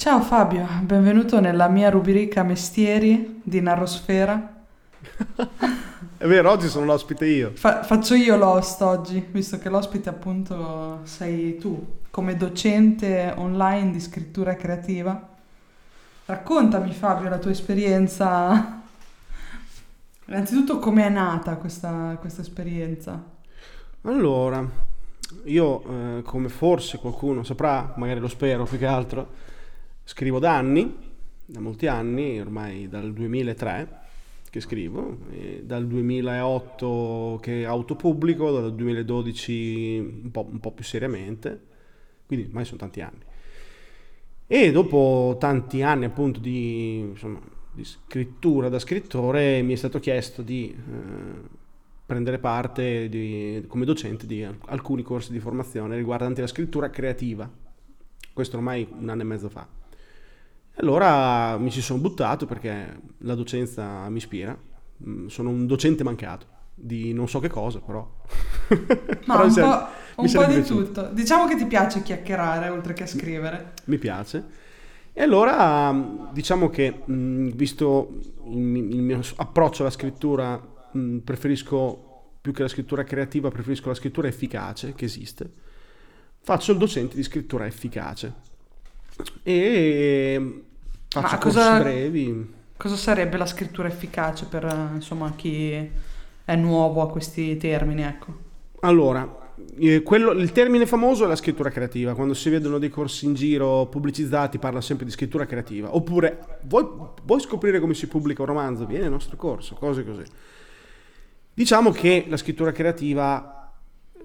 Ciao Fabio, benvenuto nella mia rubrica Mestieri di Narrosfera. È vero, oggi sono l'ospite io. Fa- faccio io l'host oggi, visto che l'ospite appunto sei tu, come docente online di scrittura creativa. Raccontami Fabio la tua esperienza. Innanzitutto come è nata questa, questa esperienza? Allora, io eh, come forse qualcuno saprà, magari lo spero più che altro, Scrivo da anni, da molti anni, ormai dal 2003 che scrivo, dal 2008 che autopubblico, dal 2012 un po', un po' più seriamente, quindi ormai sono tanti anni. E dopo tanti anni appunto di, insomma, di scrittura da scrittore mi è stato chiesto di eh, prendere parte di, come docente di alcuni corsi di formazione riguardanti la scrittura creativa. Questo ormai un anno e mezzo fa. Allora mi ci sono buttato perché la docenza mi ispira, mm, sono un docente mancato di non so che cosa, però... Ma però un po', un po di tutto. Diciamo che ti piace chiacchierare oltre che scrivere. Mi piace. E allora diciamo che mm, visto il mio approccio alla scrittura, mm, preferisco più che la scrittura creativa, preferisco la scrittura efficace che esiste. Faccio il docente di scrittura efficace. E Faccio Ma cosa, brevi. Cosa sarebbe la scrittura efficace per insomma, chi è nuovo a questi termini? Ecco. Allora, eh, quello, il termine famoso è la scrittura creativa. Quando si vedono dei corsi in giro pubblicizzati parla sempre di scrittura creativa. Oppure vuoi, vuoi scoprire come si pubblica un romanzo? Vieni al nostro corso, cose così. Diciamo che la scrittura creativa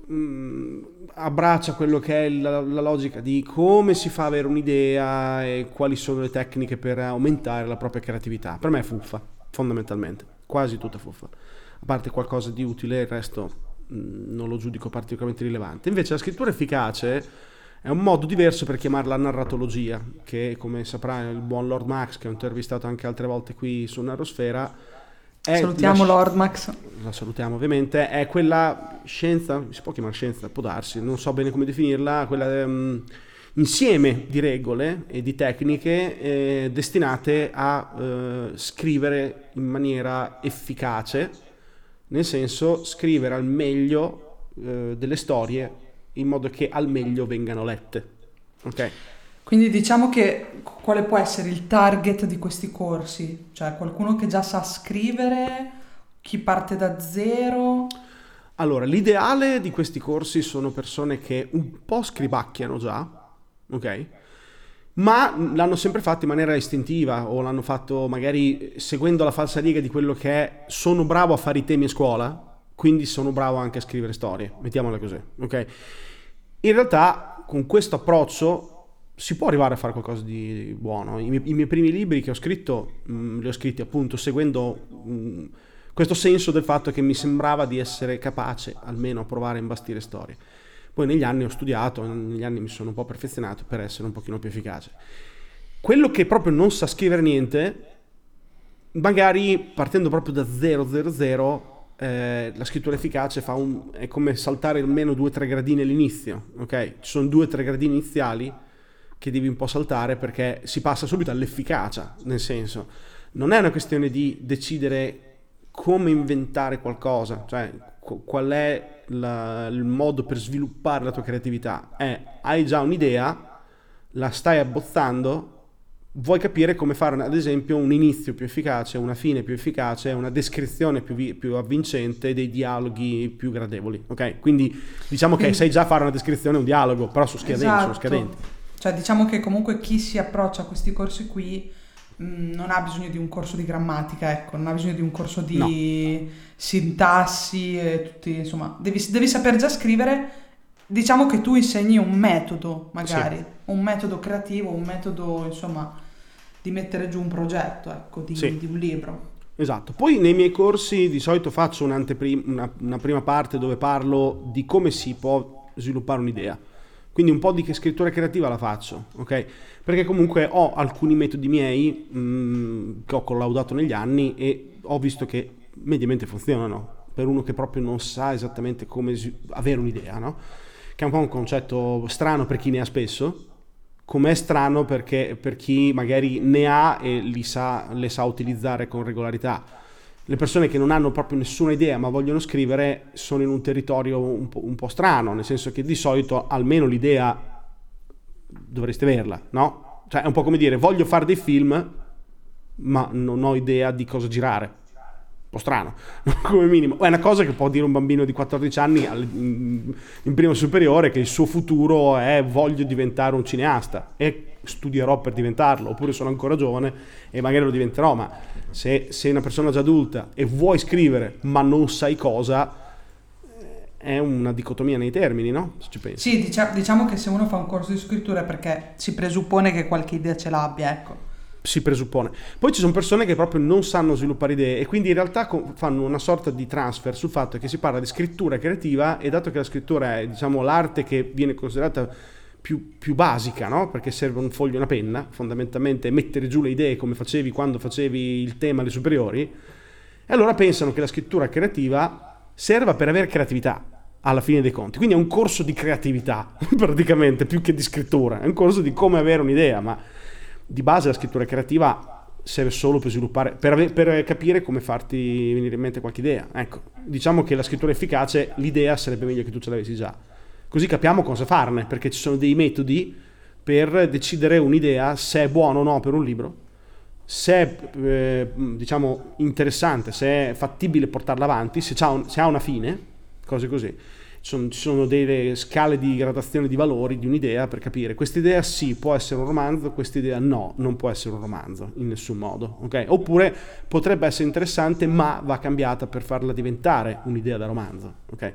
mh, mm, abbraccia quello che è la, la, logica di come si fa ad avere un'idea e quali sono le tecniche per aumentare la propria creatività. Per me è fuffa, fondamentalmente, quasi tutta fuffa. A parte qualcosa di utile, il resto mh, mm, non lo giudico particolarmente rilevante. Invece la scrittura efficace è un modo diverso per chiamarla narratologia, che come saprà il buon Lord Max, che ho intervistato anche altre volte qui su Narrosfera, è salutiamo la, Lord Max. La salutiamo ovviamente. È quella scienza, si può chiamare scienza, può darsi, non so bene come definirla, quella um, insieme di regole e di tecniche eh, destinate a eh, scrivere in maniera efficace, nel senso scrivere al meglio eh, delle storie in modo che al meglio vengano lette. Ok? Quindi diciamo che quale può essere il target di questi corsi? Cioè qualcuno che già sa scrivere, chi parte da zero? Allora, l'ideale di questi corsi sono persone che un po' scribacchiano già, ok? Ma l'hanno sempre fatto in maniera istintiva o l'hanno fatto magari seguendo la falsa riga di quello che è sono bravo a fare i temi a scuola, quindi sono bravo anche a scrivere storie, mettiamola così, ok? In realtà con questo approccio si può arrivare a fare qualcosa di buono. I miei, i miei primi libri che ho scritto, mh, mm, li ho scritti appunto seguendo mh, mm, questo senso del fatto che mi sembrava di essere capace almeno a provare a imbastire storie. Poi negli anni ho studiato, negli anni mi sono un po' perfezionato per essere un pochino più efficace. Quello che proprio non sa scrivere niente, magari partendo proprio da 000, eh, la scrittura efficace un, è come saltare almeno 2-3 gradini all'inizio, ok? Ci sono 2-3 gradini iniziali che devi un po' saltare perché si passa subito all'efficacia, nel senso, non è una questione di decidere come inventare qualcosa, cioè qual è la, il modo per sviluppare la tua creatività, è hai già un'idea, la stai abbozzando, vuoi capire come fare ad esempio un inizio più efficace, una fine più efficace, una descrizione più, più avvincente, dei dialoghi più gradevoli, ok? Quindi diciamo che sai già fare una descrizione, un dialogo, però su scadenti, esatto. su scadenti. Cioè diciamo che comunque chi si approccia a questi corsi qui mh, mm, non ha bisogno di un corso di grammatica, ecco, non ha bisogno di un corso di no. sintassi e tutti, insomma, devi, devi saper già scrivere. Diciamo che tu insegni un metodo, magari, sì. un metodo creativo, un metodo, insomma, di mettere giù un progetto, ecco, di, sì. di un libro. Esatto, poi nei miei corsi di solito faccio una, una prima parte dove parlo di come si può sviluppare un'idea quindi un po' di scrittura creativa la faccio, ok? Perché comunque ho alcuni metodi miei mh, mm, che ho collaudato negli anni e ho visto che mediamente funzionano per uno che proprio non sa esattamente come avere un'idea, no? Che è un po' un concetto strano per chi ne ha spesso, com'è strano perché per chi magari ne ha e sa, le sa utilizzare con regolarità. Le persone che non hanno proprio nessuna idea ma vogliono scrivere sono in un territorio un po', un po strano, nel senso che di solito almeno l'idea dovreste averla, no? Cioè è un po' come dire voglio fare dei film ma non ho idea di cosa girare po' strano, come minimo. È una cosa che può dire un bambino di 14 anni in primo superiore che il suo futuro è voglio diventare un cineasta e studierò per diventarlo, oppure sono ancora giovane e magari lo diventerò, ma se sei una persona già adulta e vuoi scrivere ma non sai cosa, eh, è una dicotomia nei termini, no? Se ci pensi. Sì, diciamo che se uno fa un corso di scrittura è perché si presuppone che qualche idea ce l'abbia, ecco si presuppone. Poi ci sono persone che proprio non sanno sviluppare idee e quindi in realtà fanno una sorta di transfer sul fatto che si parla di scrittura creativa e dato che la scrittura è diciamo, l'arte che viene considerata più, più basica, no? perché serve un foglio e una penna, fondamentalmente mettere giù le idee come facevi quando facevi il tema alle superiori, e allora pensano che la scrittura creativa serva per avere creatività alla fine dei conti. Quindi è un corso di creatività, praticamente, più che di scrittura, è un corso di come avere un'idea, ma di base la scrittura creativa serve solo per sviluppare, per, ave, per, capire come farti venire in mente qualche idea. Ecco, diciamo che la scrittura efficace, l'idea sarebbe meglio che tu ce l'avessi già. Così capiamo cosa farne, perché ci sono dei metodi per decidere un'idea se è buona o no per un libro, se è eh, diciamo interessante, se è fattibile portarla avanti, se un, se ha una fine, cose così ci sono delle scale di gradazione di valori di un'idea per capire questa idea sì può essere un romanzo, questa idea no, non può essere un romanzo in nessun modo, ok? Oppure potrebbe essere interessante ma va cambiata per farla diventare un'idea da romanzo, ok?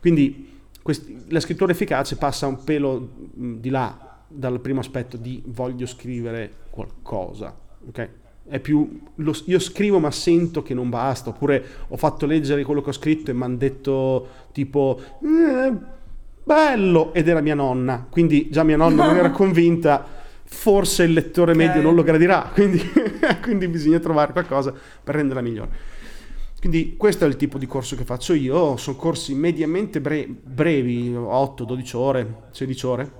Quindi questi, la scrittura efficace passa un pelo di là dal primo aspetto di voglio scrivere qualcosa, ok? è più lo, io scrivo ma sento che non basta oppure ho fatto leggere quello che ho scritto e mi hanno detto tipo eh, bello ed era mia nonna quindi già mia nonna non era convinta forse il lettore okay. medio non lo gradirà quindi, quindi bisogna trovare qualcosa per renderla migliore quindi questo è il tipo di corso che faccio io sono corsi mediamente bre- brevi 8 12 ore 16 ore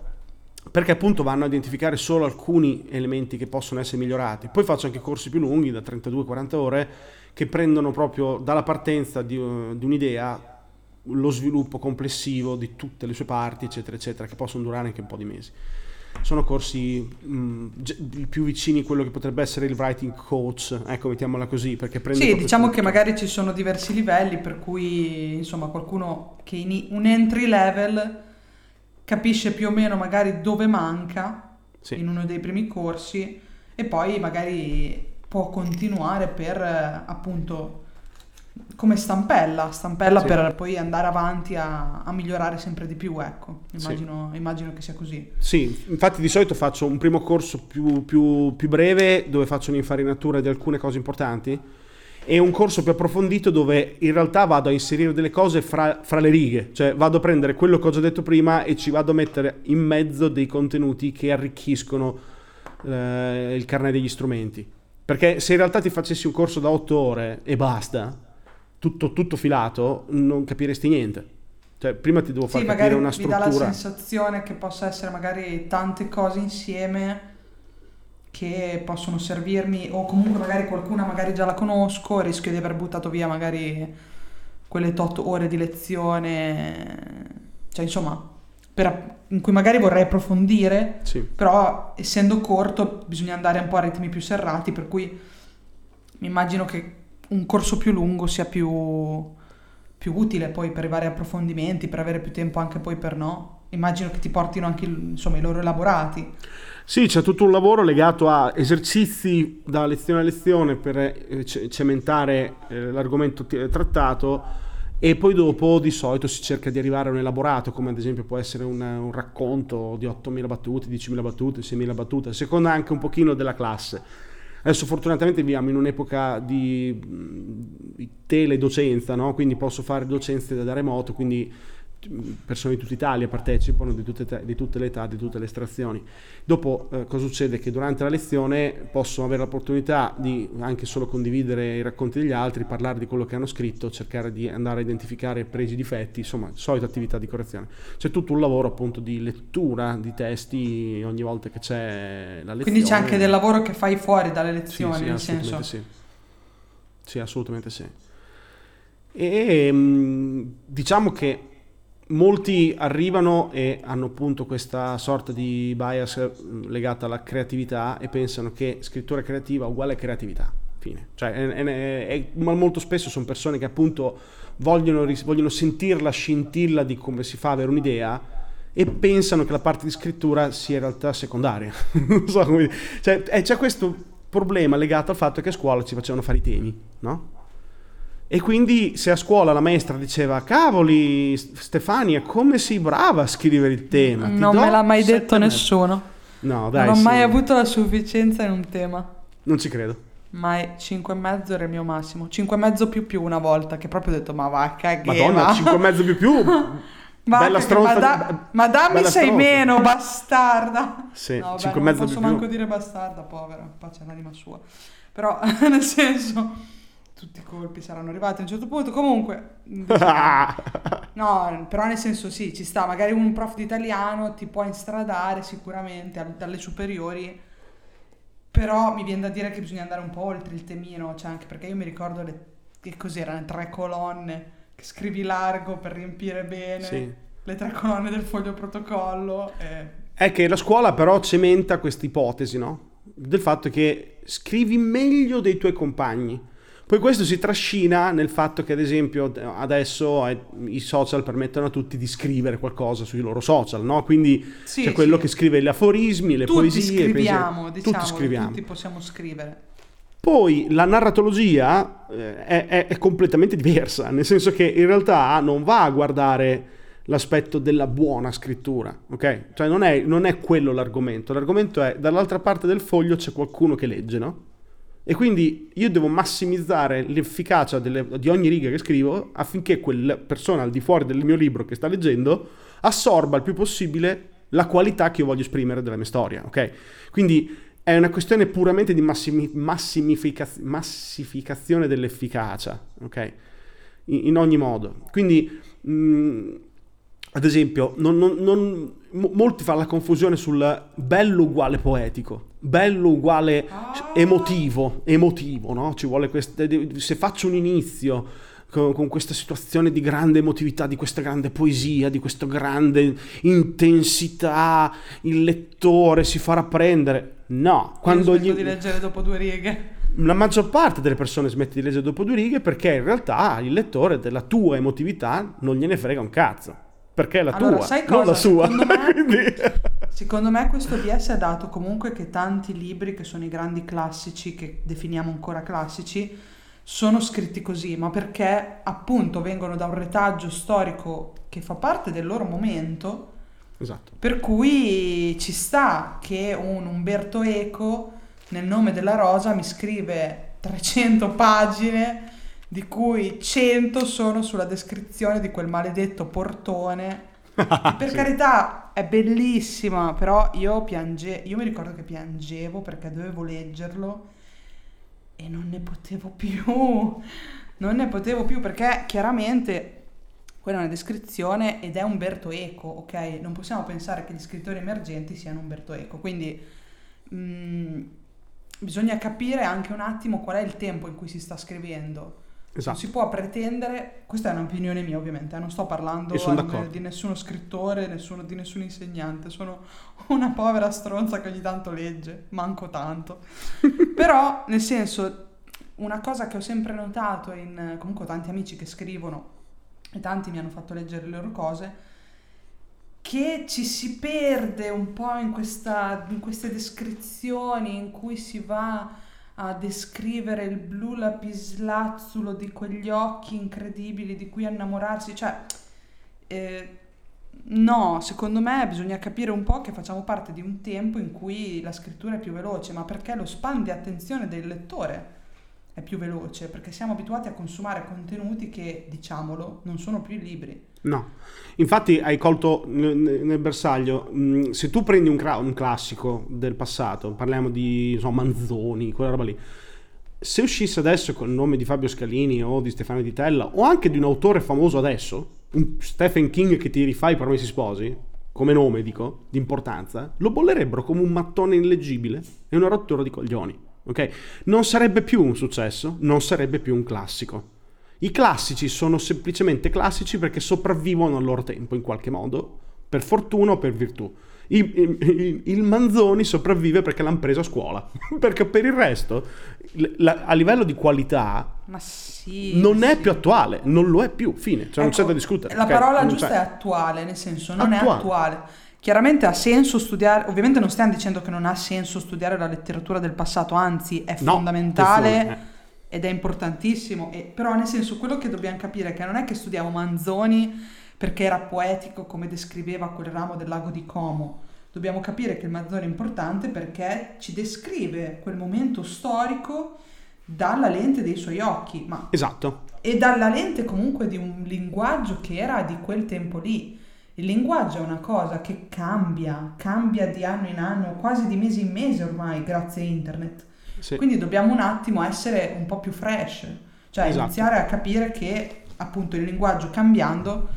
perché appunto vanno a identificare solo alcuni elementi che possono essere migliorati. Poi faccio anche corsi più lunghi, da 32-40 ore, che prendono proprio dalla partenza di, di, un'idea lo sviluppo complessivo di tutte le sue parti, eccetera, eccetera, che possono durare anche un po' di mesi. Sono corsi mh, più vicini a quello che potrebbe essere il writing coach, ecco, mettiamola così, perché prende Sì, diciamo tutto. che magari ci sono diversi livelli, per cui, insomma, qualcuno che in un entry level capisce più o meno magari dove manca sì. in uno dei primi corsi e poi magari può continuare per appunto come stampella, stampella sì. per poi andare avanti a, a, migliorare sempre di più, ecco, immagino, sì. immagino, che sia così. Sì, infatti di solito faccio un primo corso più, più, più breve dove faccio un'infarinatura di alcune cose importanti e un corso più approfondito dove in realtà vado a inserire delle cose fra, fra, le righe, cioè vado a prendere quello che ho già detto prima e ci vado a mettere in mezzo dei contenuti che arricchiscono eh, il carnet degli strumenti. Perché se in realtà ti facessi un corso da otto ore e basta, tutto, tutto filato, non capiresti niente. Cioè, prima ti devo far sì, capire una struttura. Sì, mi dà la sensazione che possa essere magari tante cose insieme che possono servirmi o comunque magari qualcuna magari già la conosco e rischio di aver buttato via magari quelle tot ore di lezione, cioè insomma, per, in cui magari vorrei approfondire, sì. però essendo corto bisogna andare un po' a ritmi più serrati, per cui mi immagino che un corso più lungo sia più, più utile poi per i vari approfondimenti, per avere più tempo anche poi per no. Immagino che ti portino anche insomma, i loro elaborati. Sì, c'è tutto un lavoro legato a esercizi da lezione a lezione per eh, cementare eh, l'argomento t- trattato e poi dopo di solito si cerca di arrivare a un elaborato, come ad esempio può essere un, un racconto di 8.000 battute, 10.000 battute, 6.000 battute, a seconda anche un pochino della classe. Adesso fortunatamente viviamo in un'epoca di, di teledocenza, no? quindi posso fare docenze da remoto, quindi persone di tutta Italia partecipano, di tutte, di tutte, le età, di tutte le estrazioni. Dopo eh, cosa succede? Che durante la lezione possono avere l'opportunità di anche solo condividere i racconti degli altri, parlare di quello che hanno scritto, cercare di andare a identificare pregi difetti, insomma, solita attività di correzione. C'è tutto un lavoro appunto di lettura di testi ogni volta che c'è la lezione. Quindi c'è anche del lavoro che fai fuori dalle lezioni, sì, sì, nel senso... Sì. sì, assolutamente sì. E mm, diciamo che molti arrivano e hanno appunto questa sorta di bias mm, legata alla creatività e pensano che scrittura creativa uguale creatività. Fine. Cioè, è, è, è, molto spesso sono persone che appunto vogliono, vogliono sentire la scintilla di come si fa avere un'idea e pensano che la parte di scrittura sia in realtà secondaria. non so come cioè, c'è questo problema legato al fatto che a scuola ci facevano fare i temi, no? E quindi se a scuola la maestra diceva, cavoli Stefania, come sei brava a scrivere il tema? Ti non me l'ha mai detto nessuno. No, dai. Non ho sì. mai avuto la sufficienza in un tema. Non ci credo. Mai 5 e mezzo era il mio massimo. 5 e mezzo più più una volta, che proprio ho detto, ma va a cagare. Madonna, 5 e mezzo più più. Va, bella stronza. Ma, da, ma dammi sei stronza. meno, bastarda. Sì, no, 5 e mezzo più più. Non posso manco dire bastarda, povera, pace l'anima sua. Però, nel senso tutti i colpi saranno arrivati a un certo punto. Comunque, no, però nel senso sì, ci sta. Magari un prof di italiano ti può instradare sicuramente dalle superiori, però mi viene da dire che bisogna andare un po' oltre il temino, cioè anche perché io mi ricordo le, che cos'erano tre colonne che scrivi largo per riempire bene, sì. le tre colonne del foglio protocollo. E... È che la scuola però cementa questa ipotesi, no? Del fatto che scrivi meglio dei tuoi compagni poi questo si trascina nel fatto che, ad esempio, adesso eh, i social permettono a tutti di scrivere qualcosa sui loro social, no? Quindi sì, c'è quello sì. che scrive gli aforismi, le tutti poesie. Scriviamo, diciamo, tutti scriviamo, tutti possiamo scrivere. Poi la narratologia eh, è, è, è, completamente diversa, nel senso che in realtà non va a guardare l'aspetto della buona scrittura, ok? Cioè non è, non è quello l'argomento, l'argomento è dall'altra parte del foglio c'è qualcuno che legge, no? E quindi io devo massimizzare l'efficacia delle, di ogni riga che scrivo affinché quella persona al di fuori del mio libro che sta leggendo assorba il più possibile la qualità che io voglio esprimere della mia storia, ok? Quindi è una questione puramente di massimi, massificaz- massificazione dell'efficacia, ok? In, in ogni modo. Quindi, mh, mm, ad esempio, non, non, non, molti fanno la confusione sul bello uguale poetico bello uguale ah. emotivo, emotivo, no? Ci vuole queste, se faccio un inizio con, con, questa situazione di grande emotività, di questa grande poesia, di questa grande intensità, il lettore si farà prendere. No, quando Io gli... di leggere dopo due righe. La maggior parte delle persone smette di leggere dopo due righe perché in realtà il lettore della tua emotività non gliene frega un cazzo perché è la allora, tua, non la sua. Secondo me, Quindi... secondo me questo DS è dato comunque che tanti libri che sono i grandi classici, che definiamo ancora classici, sono scritti così, ma perché appunto vengono da un retaggio storico che fa parte del loro momento. Esatto. Per cui ci sta che un Umberto Eco nel nome della rosa mi scrive 300 pagine di cui 100 sono sulla descrizione di quel maledetto portone. per sì. carità, è bellissima, però io piangevo, io mi ricordo che piangevo perché dovevo leggerlo e non ne potevo più. Non ne potevo più perché chiaramente quella è una descrizione ed è Umberto Eco, ok? Non possiamo pensare che gli scrittori emergenti siano Umberto Eco, quindi mh, mm, bisogna capire anche un attimo qual è il tempo in cui si sta scrivendo Esatto. Non si può pretendere, questa è un'opinione mia ovviamente, eh, non sto parlando di nessuno scrittore, nessuno, di nessun insegnante, sono una povera stronza che ogni tanto legge, manco tanto. Però, nel senso, una cosa che ho sempre notato in comunque tanti amici che scrivono e tanti mi hanno fatto leggere le loro cose, che ci si perde un po' in, questa, in queste descrizioni in cui si va a descrivere il blu lapislazzulo di quegli occhi incredibili di cui innamorarsi, cioè eh, no, secondo me bisogna capire un po' che facciamo parte di un tempo in cui la scrittura è più veloce, ma perché lo span di attenzione del lettore è più veloce, perché siamo abituati a consumare contenuti che, diciamolo, non sono più libri. No. Infatti hai colto nel, bersaglio, mh, se tu prendi un, cra- un, classico del passato, parliamo di insomma, Manzoni, quella roba lì, se uscisse adesso con il nome di Fabio Scalini o di Stefano Di Tella o anche di un autore famoso adesso, un Stephen King che ti rifà i Promessi Sposi, come nome dico, di importanza, lo bollerebbero come un mattone illeggibile e una rottura di coglioni. Ok? Non sarebbe più un successo, non sarebbe più un classico. I classici sono semplicemente classici perché sopravvivono al loro tempo in qualche modo, per fortuna o per virtù. Il, il, il Manzoni sopravvive perché l'hanno preso a scuola, perché per il resto, la, a livello di qualità, sì, non sì. è più attuale, non lo è più, fine, cioè ecco, non c'è da discutere. La okay? parola giusta c'è. è attuale, nel senso non attuale. è attuale. Chiaramente ha senso studiare, ovviamente non stiamo dicendo che non ha senso studiare la letteratura del passato, anzi è no, fondamentale eh. Ed è importantissimo, e, però nel senso quello che dobbiamo capire è che non è che studiamo Manzoni perché era poetico come descriveva quel ramo del lago di Como, dobbiamo capire che il Manzoni è importante perché ci descrive quel momento storico dalla lente dei suoi occhi, ma esatto. e dalla lente comunque di un linguaggio che era di quel tempo lì. Il linguaggio è una cosa che cambia, cambia di anno in anno, quasi di mese in mese ormai, grazie a internet. Sì. Quindi dobbiamo un attimo essere un po' più fresh, cioè Esatto. iniziare a capire che appunto il linguaggio cambiando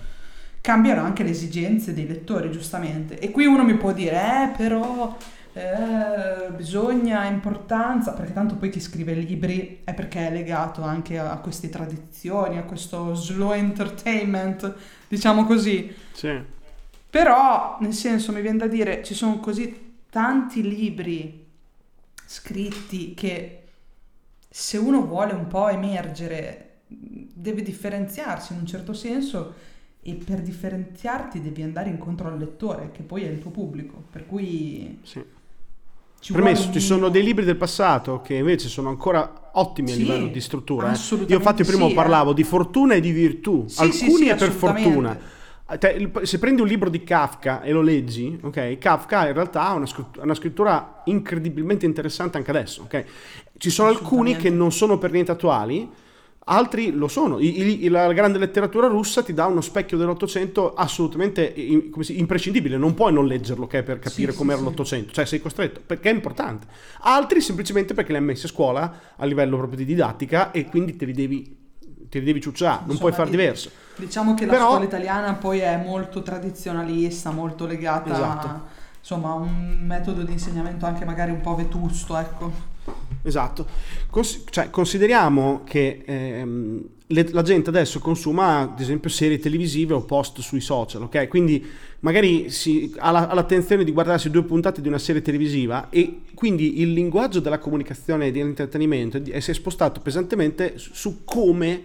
cambiano anche le esigenze dei lettori, giustamente. E qui uno mi può dire, eh, però eh, bisogna importanza, perché tanto poi chi scrive libri è perché è legato anche a queste tradizioni, a questo slow entertainment, diciamo così. Sì. Però, nel senso, mi viene da dire, ci sono così tanti libri scritti che se uno vuole un po' emergere, deve differenziarsi in un certo senso e per differenziarti devi andare incontro al lettore, che poi è il tuo pubblico. Per cui... Sì. Ci Premesso, ci sono dei libri del passato che invece sono ancora ottimi a Sì, livello di struttura. eh. Io infatti prima sì, parlavo di fortuna e di virtù. Alcuni è per fortuna. Te- il- se prendi un libro di Kafka e lo leggi, ok? Kafka in realtà ha una, scrittura, una scrittura incredibilmente interessante anche adesso, ok? Ci sono alcuni che non sono per niente attuali, altri lo sono. I- i- la grande letteratura russa ti dà uno specchio dell'Ottocento assolutamente in- si- imprescindibile, non puoi non leggerlo è per capire Sì, com'era sì. l'Ottocento, cioè sei costretto, perché è importante. Altri semplicemente perché li hai messi a scuola a livello proprio di didattica e quindi te li devi, te li devi ciucciare, non Insomma, puoi far di- diverso. Diciamo che la Però- scuola italiana poi è molto tradizionalista, molto legata Esatto. a insomma, un metodo di insegnamento anche magari un po' vetusto, ecco. Esatto. Cons- cioè, consideriamo che ehm, le- la gente adesso consuma, ad esempio, serie televisive o post sui social, ok? Quindi magari si ha, la- ha l'attenzione di guardarsi due puntate di una serie televisiva e quindi il linguaggio della comunicazione e dell'intrattenimento è si è spostato pesantemente su come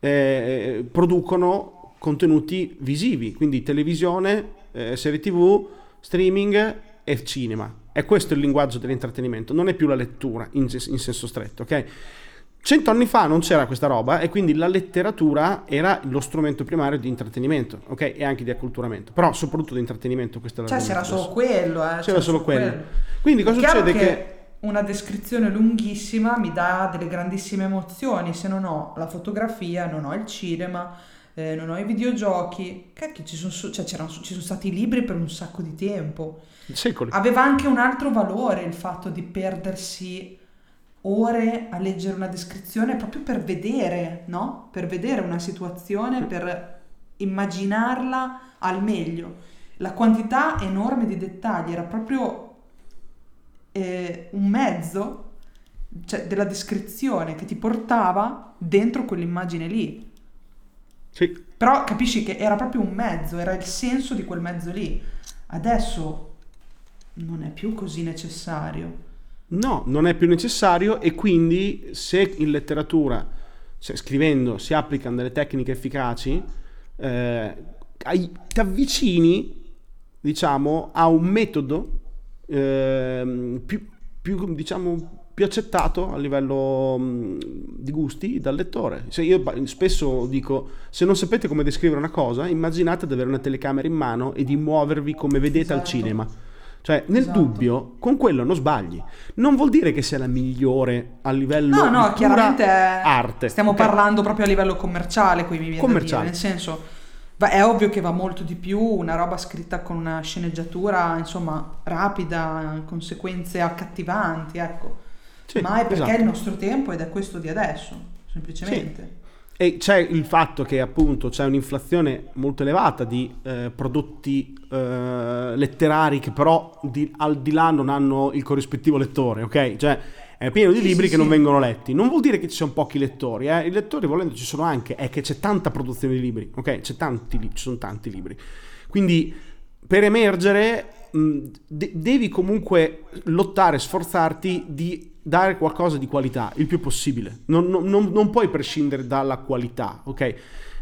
eh, producono contenuti visivi, quindi televisione, eh, serie tv, streaming e cinema. È questo il linguaggio dell'intrattenimento, non è più la lettura in, in senso stretto, ok? Cento anni fa non c'era questa roba e quindi la letteratura era lo strumento primario di intrattenimento, ok? E anche di acculturamento, però soprattutto di intrattenimento. È Cioè c'era solo quello, eh. C'era solo quello. Quindi cosa È succede? che, Che... una descrizione lunghissima mi dà delle grandissime emozioni, se non ho la fotografia, non ho il cinema, eh, non ho i videogiochi. Cacchio, ci sono, cioè, ci sono stati libri per un sacco di tempo. Secoli. Aveva anche un altro valore il fatto di perdersi ore a leggere una descrizione proprio per vedere, no? Per vedere una situazione, per immaginarla al meglio. La quantità enorme di dettagli era proprio eh, un mezzo cioè, della descrizione che ti portava dentro quell'immagine lì. Sì. Però capisci che era proprio un mezzo, era il senso di quel mezzo lì. Adesso non è più così necessario. No, non è più necessario e quindi se in letteratura, se scrivendo, si applicano delle tecniche efficaci, eh, ti avvicini, diciamo, a un metodo ehm, più, più, diciamo, più accettato a livello mh, di gusti dal lettore. Se io spesso dico, se non sapete come descrivere una cosa, immaginate di avere una telecamera in mano e di muovervi come vedete al Esatto. cinema. Cioè, nel Esatto. dubbio, con quello non sbagli. Non vuol dire che sia la migliore a livello No, no, di chiaramente arte. stiamo ok? parlando proprio a livello commerciale, qui mi viene Commerciale. da dire, nel senso Va- è ovvio che va molto di più una roba scritta con una sceneggiatura, insomma, rapida, conseguenze accattivanti, ecco. Sì, Ma è perché esatto. è il nostro tempo ed è questo di adesso, semplicemente. E c'è il fatto che appunto c'è un'inflazione molto elevata di eh, prodotti eh, letterari che però di- al di là non hanno il corrispettivo lettore, ok? Cioè è pieno di Sì, libri sì, che non sì. vengono letti. Non vuol dire che ci sono pochi lettori, eh? I lettori volendo ci sono anche, è che c'è tanta produzione di libri, ok? C'è tanti, ci sono tanti libri. Quindi per emergere mh, de- devi comunque lottare, sforzarti di dare qualcosa di qualità il più possibile. Non, non- non- non puoi prescindere dalla qualità, ok?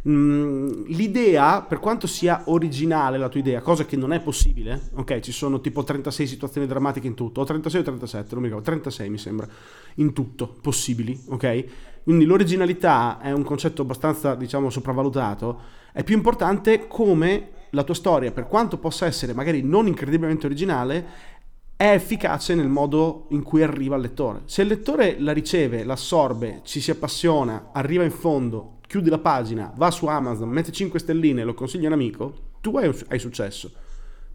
Mm, l'idea, per quanto sia originale la tua idea, cosa che non è possibile, ok? Ci sono tipo 36 situazioni drammatiche in tutto, o 36 o 37, non mi ricordo, 36 mi sembra, in tutto, possibili, ok? Quindi l'originalità è un concetto abbastanza, diciamo, sopravvalutato. È più importante come la tua storia, per quanto possa essere magari non incredibilmente originale, è efficace nel modo in cui arriva al lettore. Se il lettore la riceve, l'assorbe, ci si appassiona, arriva in fondo, chiudi la pagina, va su Amazon, mette 5 stelline e lo consiglia a un amico, tu hai, hai successo.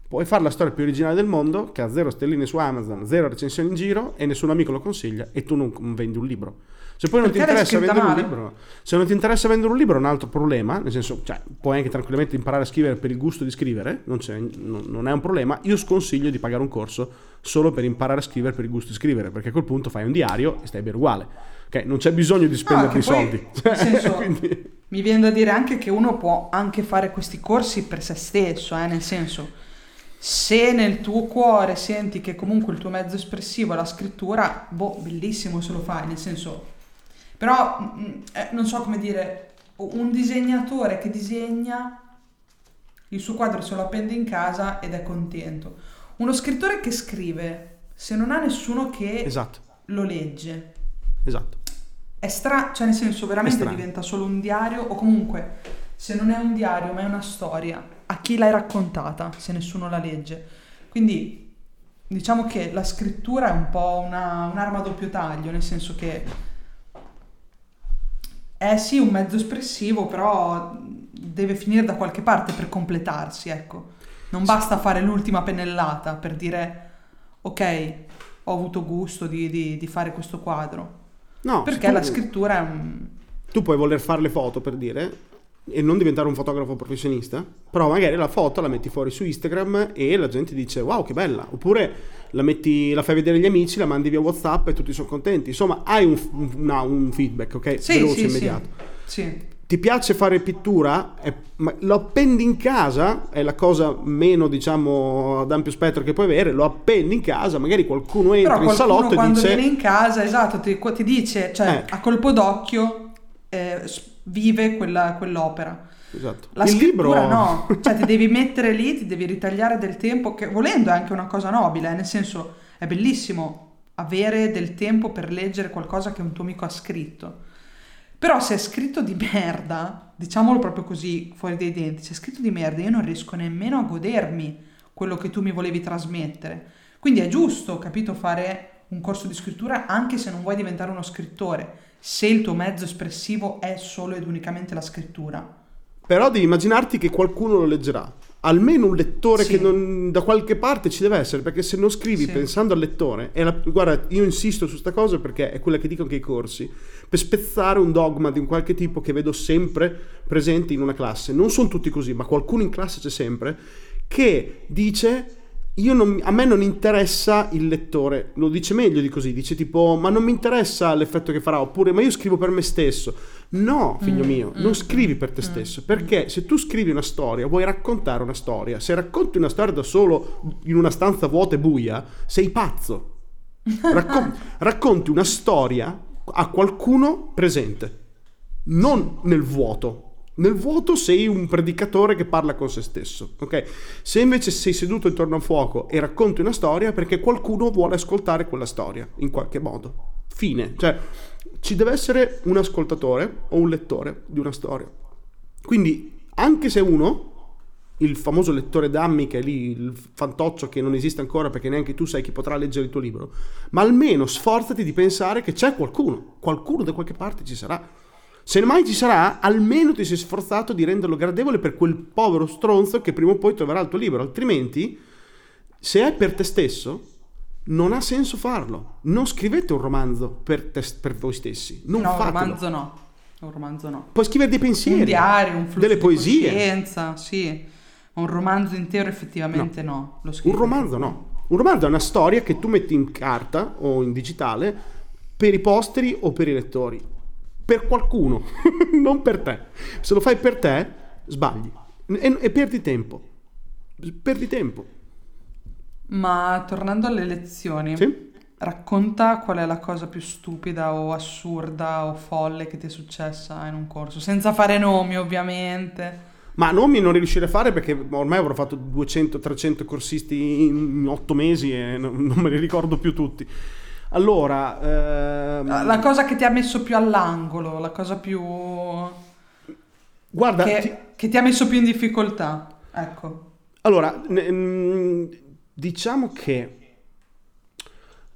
Puoi fare la storia più originale del mondo, che ha 0 stelline su Amazon, 0 recensioni in giro e nessun amico lo consiglia e tu non vendi un libro. Se poi non Perché ti interessa vendere un libro, se non ti interessa vendere un libro è un altro problema, nel senso, cioè, puoi anche tranquillamente imparare a scrivere per il gusto di scrivere, non, c'è- non- non è un problema. Io sconsiglio di pagare un corso solo per imparare a scrivere per il gusto di scrivere, perché a quel punto fai un diario e stai bene uguale. Ok, non c'è bisogno di spendere poi, soldi. senso, Quindi- Mi viene da dire anche che uno può anche fare questi corsi per se stesso, eh, nel senso, se nel tuo cuore senti che comunque il tuo mezzo espressivo è la scrittura, boh, bellissimo se lo fai, nel senso, però mm, eh, non so come dire, un disegnatore che disegna il suo quadro se lo appende in casa ed è contento. Uno scrittore che scrive, se non ha nessuno che esatto, lo legge, esatto. È strano, cioè nel senso veramente diventa solo un diario o comunque se non è un diario ma è una storia, a chi l'hai raccontata se nessuno la legge? Quindi diciamo che la scrittura è un po' una- un'arma a doppio taglio, nel senso che è sì un mezzo espressivo, però deve finire da qualche parte per completarsi, ecco. Non basta fare l'ultima pennellata per dire ok, ho avuto gusto di- di- di fare questo quadro. No, Perché se la tu- scrittura è un... tu puoi voler fare le foto per dire e non diventare un fotografo professionista, però magari la foto la metti fuori su Instagram e la gente dice wow che bella, oppure la, metti, la fai vedere agli amici, la mandi via Whatsapp e tutti sono contenti, insomma hai un, una- un feedback, ok? Sì, Veloce, sì, immediato. sì. Sì. Ti piace fare pittura? Eh, lo appendi in casa, è la cosa meno diciamo ad ampio spettro che puoi avere, lo appendi in casa, magari qualcuno entra Però in qualcuno salotto e quando dice... viene in casa, esatto, ti, ti dice, cioè Eh. a colpo d'occhio eh, vive quella- quell'opera. Esatto. La Il libro... no, cioè ti devi mettere lì, ti devi ritagliare del tempo, che volendo è anche una cosa nobile, eh, nel senso è bellissimo avere del tempo per leggere qualcosa che un tuo amico ha scritto. Però se è scritto di merda, diciamolo proprio così, fuori dai denti, se è scritto di merda io non riesco nemmeno a godermi quello che tu mi volevi trasmettere. Quindi è giusto, capito, fare un corso di scrittura anche se non vuoi diventare uno scrittore, se il tuo mezzo espressivo è solo ed unicamente la scrittura. Però devi immaginarti che qualcuno lo leggerà. Almeno un lettore Sì. che non- da qualche parte ci deve essere, perché se non scrivi Sì. pensando al lettore, la- guarda, io insisto su sta cosa perché è quella che dico anche ai corsi, per spezzare un dogma di un qualche tipo che vedo sempre presente in una classe. Non sono tutti così, ma qualcuno in classe c'è sempre che dice io non- a me non interessa il lettore, lo dice meglio di così, dice tipo ma non mi interessa l'effetto che farà, oppure ma io scrivo per me stesso. No, figlio Mm, mio, mm, non scrivi per te mm, stesso, perché se tu scrivi una storia, vuoi raccontare una storia, se racconti una storia da solo in una stanza vuota e buia, sei pazzo. Raccon- racconti una storia a qualcuno presente, non nel vuoto. Nel vuoto sei un predicatore che parla con se stesso, ok? Se invece sei seduto intorno a un fuoco e racconti una storia perché qualcuno vuole ascoltare quella storia, in qualche modo. Fine. Cioè, ci deve essere un ascoltatore o un lettore di una storia. Quindi, anche se uno, il famoso lettore dammi che è lì, il fantoccio che non esiste ancora perché neanche tu sai chi potrà leggere il tuo libro, ma almeno sforzati di pensare che c'è qualcuno, qualcuno da qualche parte ci sarà. Se mai ci sarà, almeno ti sei sforzato di renderlo gradevole per quel povero stronzo che prima o poi troverà il tuo libro. Altrimenti, se è per te stesso, non ha senso farlo. Non scrivete un romanzo per, te, per voi stessi. Non no, fatelo. un romanzo no. Un romanzo no. Puoi scrivere dei pensieri, Un diario, un flusso delle poesie. coscienza, sì. Un romanzo intero effettivamente no. Lo scrivo. Un romanzo no. Un romanzo è una storia che tu metti in carta o in digitale per i posteri o per i lettori. Per qualcuno, non per te. Se lo fai per te, sbagli e, e perdi tempo. Perdi tempo. Ma tornando alle lezioni, Sì? racconta qual è la cosa più stupida o assurda o folle che ti è successa in un corso, senza fare nomi ovviamente. Ma nomi non riuscirei a fare perché ormai avrò fatto 200-300 corsisti in 8 mesi e non, non me li ricordo più tutti. Allora, ehm, La cosa che ti ha messo più all'angolo, la cosa più... guarda, che, ti- che ti ha messo più in difficoltà. Ecco. allora, ne- diciamo che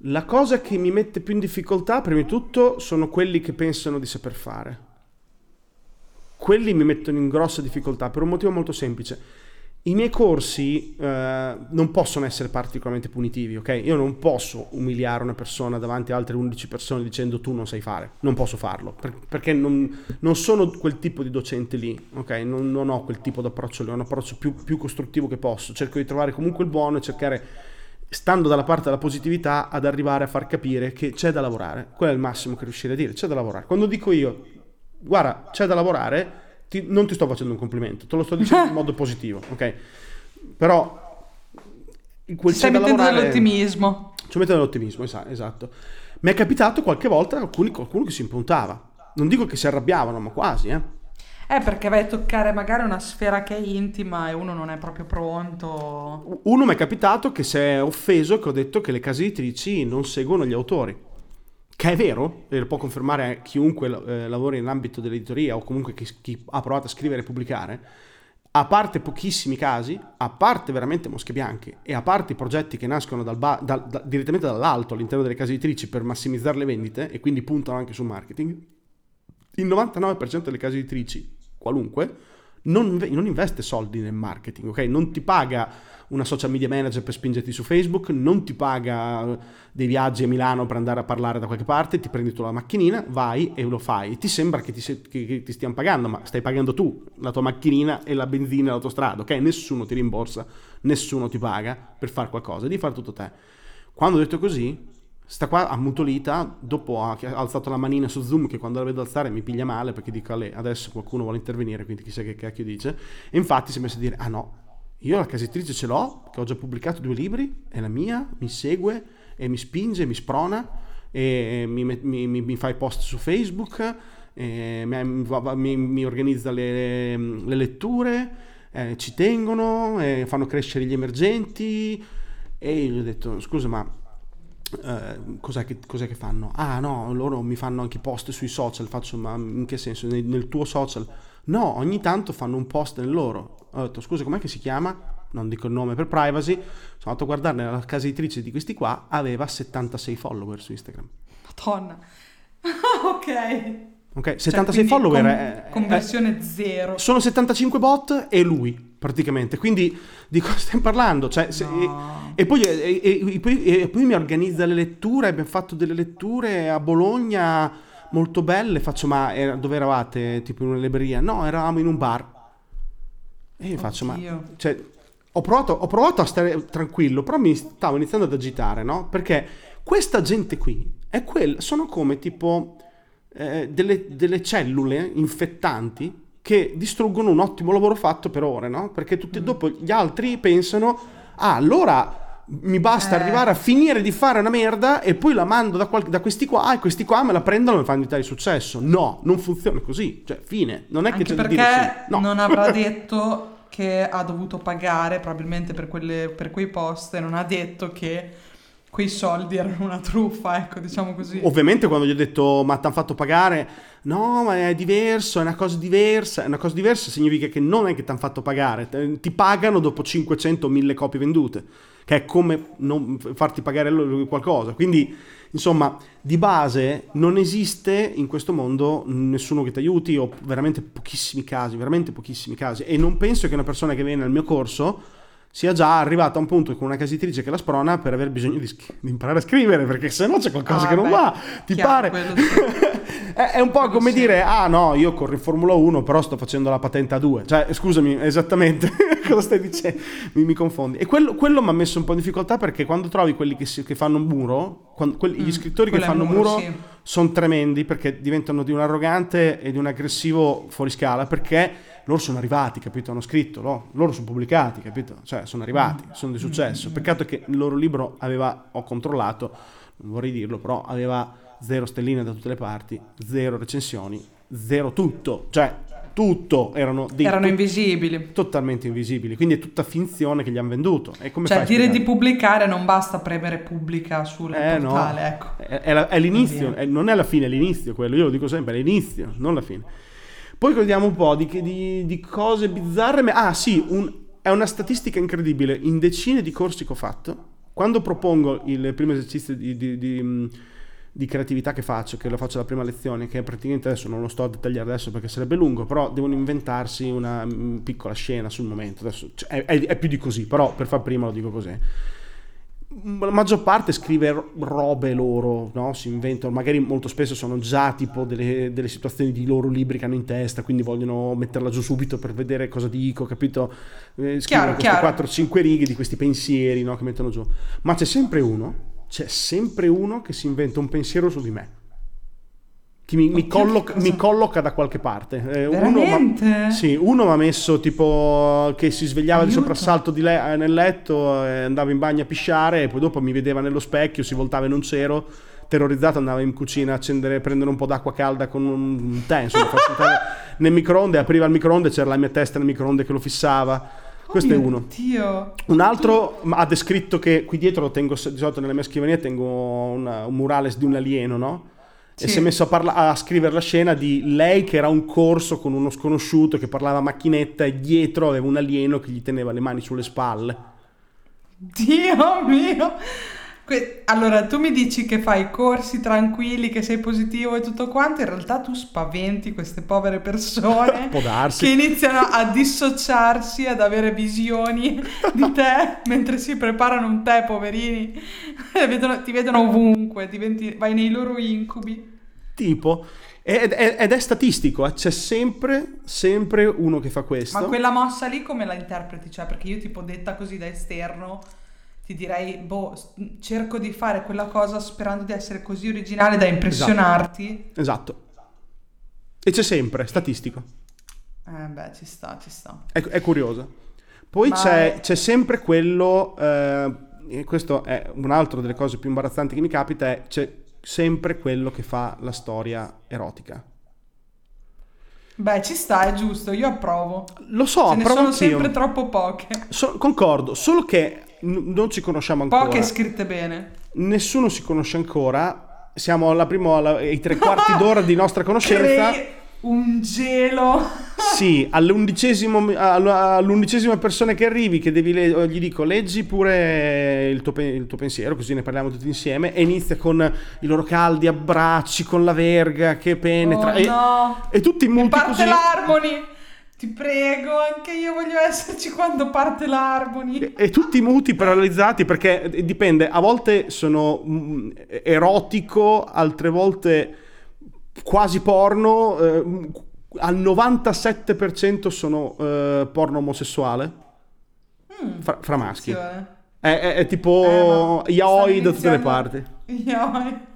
la cosa che mi mette più in difficoltà, prima di tutto, sono quelli che pensano di saper fare. Quelli mi mettono in grossa difficoltà per un motivo molto semplice. I miei corsi eh, non possono essere particolarmente punitivi, ok? Io non posso umiliare una persona davanti a altre 11 persone dicendo tu non sai fare, non posso farlo, per- perché non, non sono quel tipo di docente lì, ok? Non, non ho quel tipo di approccio lì, ho un approccio più, più costruttivo che posso, cerco di trovare comunque il buono e cercare, stando dalla parte della positività, ad arrivare a far capire che c'è da lavorare, quello è il massimo che riuscirei a dire, c'è da lavorare. Quando dico io, guarda, c'è da lavorare, ti- non ti sto facendo un complimento, te lo sto dicendo in modo positivo, ok? Però quel Ti stai mettendo lavorare- dell'ottimismo. ci mette dell'ottimismo, esa- esatto. Mi è capitato qualche volta alcuni, qualcuno che si impuntava. Non dico che si arrabbiavano, ma quasi, eh. Eh, perché vai a toccare magari una sfera che è intima e uno non è proprio pronto. Uno mi è capitato che si è offeso che ho detto che le case editrici non seguono gli autori. Che è vero, e lo può confermare chiunque eh, lavori nell'ambito dell'editoria o comunque chi, chi ha provato a scrivere e pubblicare. A parte pochissimi casi, a parte veramente mosche bianche e a parte i progetti che nascono dal ba- dal- da- direttamente dall'alto all'interno delle case editrici per massimizzare le vendite e quindi puntano anche sul marketing, il 99% delle case editrici, qualunque, non, non investe soldi nel marketing, ok? Non ti paga una social media manager per spingerti su Facebook, non ti paga dei viaggi a Milano per andare a parlare da qualche parte, ti prendi tu la macchinina, vai e lo fai. Ti sembra che ti, se- che- che ti stiano pagando, ma stai pagando tu la tua macchinina e la benzina all'autostrada, ok? Nessuno ti rimborsa, nessuno ti paga per fare qualcosa, devi fare tutto te. Quando ho detto così, sta qua ammutolita, dopo ha alzato la manina su Zoom che quando la vedo alzare mi piglia male perché dico a lei adesso qualcuno vuole intervenire, quindi chissà che cacchio dice. E infatti si è messo a dire, ah no, io la casettrice ce l'ho, che ho già pubblicato due libri, è la mia, mi segue e mi spinge, mi sprona e mi, mi- mi- mi fa i post su Facebook, e mi, organizza le, le letture, eh, ci tengono, eh, fanno crescere gli emergenti e io gli ho detto scusa ma eh, cos'è, che, cos'è che fanno? Ah no, loro mi fanno anche post sui social, faccio ma in che senso? Nel, nel tuo social? No, ogni tanto fanno un post nel loro. Ho detto scusa com'è che si chiama? Non dico il nome per privacy. Sono andato a guardare la casa editrice di questi qua, aveva 76 follower su Instagram. Madonna. ok. Ok, Cioè, 76 quindi follower con- è- è- Conversione zero. sono 75 bot e lui praticamente. Quindi di cosa stiamo parlando? Cioè, se- No. e, poi, e- e- e poi- e poi mi organizza le letture. Abbiamo fatto delle letture a Bologna molto belle. Faccio, ma era- dove eravate? Tipo in una libreria? No, eravamo in un bar. E io faccio, ma cioè, ho, provato, ho provato a stare tranquillo, però mi stavo iniziando ad agitare, no? Perché questa gente qui è quel, sono come tipo eh, delle, delle cellule infettanti che distruggono un ottimo lavoro fatto per ore, no? Perché tutti, dopo gli altri pensano, ah, allora mi basta Eh. arrivare a finire di fare una merda e poi la mando da, qual- da questi qua e questi qua me la prendono e mi fanno di successo. No, non funziona così. Cioè, fine. Non è che Anche c'è da perché dire sì. No. non avrà detto che ha dovuto pagare probabilmente per, quelle- per quei post e non ha detto che quei soldi erano una truffa, ecco, diciamo così. Ovviamente quando gli ho detto ma ti hanno fatto pagare, no ma è diverso, è una cosa diversa, è una cosa diversa significa che non è che ti hanno fatto pagare, ti pagano dopo 500 o 1000 copie vendute, che è come farti pagare qualcosa. Quindi insomma di base non esiste in questo mondo nessuno che ti aiuti o veramente pochissimi casi, veramente pochissimi casi e non penso che una persona che viene al mio corso sia già arrivata a un punto con una casitrice che la sprona per aver bisogno di, di imparare a scrivere, perché se no c'è qualcosa ah, che non beh, va, ti chiaro, pare? è, è, un po' come sì. dire, ah no, io corro in Formula 1, però sto facendo la patente a 2. Cioè, scusami, esattamente cosa stai dicendo? Mi, mi confondi. E quello, quello mi ha messo un po' in difficoltà perché quando trovi quelli che, si, che fanno muro, quando, quelli, mm, gli scrittori che fanno muro, muro sì. sono tremendi perché diventano di un arrogante e di un aggressivo fuori scala, perché loro sono arrivati, capito? Hanno scritto, no? loro sono pubblicati, capito? Cioè, sono arrivati, sono di successo. Peccato che il loro libro aveva, ho controllato, non vorrei dirlo, però aveva zero stelline da tutte le parti, zero recensioni, zero tutto. Cioè, tutto erano, dei, erano invisibili totalmente invisibili quindi è tutta finzione che gli hanno venduto e come cioè dire di pubblicare non basta premere pubblica sul eh, portale no. ecco. è, è, la, è l'inizio è, non è la fine è l'inizio quello io lo dico sempre è l'inizio non la fine poi vediamo un po' di, di, di cose bizzarre. Ah sì, un, è una statistica incredibile. In decine di corsi che ho fatto, quando propongo il primo esercizio di, di, di, creatività che faccio, che lo faccio alla prima lezione, che praticamente adesso non lo sto a dettagliare adesso perché sarebbe lungo, però devono inventarsi una mm, piccola scena sul momento. Adesso, cioè, è, è, più di così, però per far prima lo dico così la maggior parte scrive robe loro, no? si inventano, magari molto spesso sono già tipo delle, delle, situazioni di loro libri che hanno in testa, quindi vogliono metterla giù subito per vedere cosa dico, capito? Eh, scrivono queste 4-5 righe di questi pensieri no? che mettono giù. Ma c'è sempre uno, c'è sempre uno che si inventa un pensiero su di me che mi, mi, colloca, mi, colloca, da qualche parte. Eh? Uno ma, sì, uno mi ha messo tipo che si svegliava Aiuto. di soprassalto di le, nel letto, e andava in bagno a pisciare e poi dopo mi vedeva nello specchio, si voltava e non c'ero. Terrorizzato andava in cucina a accendere, prendere un po' d'acqua calda con un tè, insomma, nel microonde, apriva il microonde, c'era la mia testa nel microonde che lo fissava. Questo oh è uno. Dio. Un altro ha descritto che qui dietro lo tengo, di solito nella mia scrivania tengo una, un murales di un alieno, no? Sì. E si è messo a, parla- a, scrivere la scena di lei che era a un corso con uno sconosciuto che parlava macchinetta e dietro aveva un alieno che gli teneva le mani sulle spalle. Dio mio! Que- allora, tu mi dici che fai corsi tranquilli, che sei positivo e tutto quanto, in realtà tu spaventi queste povere persone che iniziano a dissociarsi, ad avere visioni di te mentre si preparano un tè, poverini. vedono, ti vedono ovunque, diventi, vai nei loro incubi. Tipo, ed è, ed è, statistico, eh? c'è sempre, sempre uno che fa questo. Ma quella mossa lì come la interpreti? Cioè, perché io tipo detta così da esterno ti direi, boh, cerco di fare quella cosa sperando di essere così originale da impressionarti. Esatto. esatto. E c'è sempre, statistico. Eh beh, ci sta, ci sta. È, è curioso. Poi c'è, è... c'è, sempre quello, eh, e questo è un'altra delle cose più imbarazzanti che mi capita, è c'è sempre quello che fa la storia erotica. Beh, ci sta, è giusto, io approvo. Lo so, Ce ne sono anch'io. sempre troppo poche. So, concordo, solo che non ci conosciamo ancora. Poche scritte bene. Nessuno si conosce ancora. Siamo alla prima, alla, ai tre quarti d'ora di nostra conoscenza. Crei un gelo. sì, all'undicesima persona che arrivi, che devi le- gli dico leggi pure il tuo, pe- il tuo, pensiero, così ne parliamo tutti insieme. E inizia con i loro caldi abbracci, con la verga che penetra. Oh, e, no. e tutti muti parte così. Ti prego, anche io voglio esserci quando parte l'Harmony. E, e tutti muti, paralizzati, perché dipende, a volte sono mm, erotico, altre volte quasi porno, eh, al 97% sono eh, porno omosessuale, mm, fra, fra, maschi. È, è, è, tipo eh, yaoi da tutte le parti. Yaoi.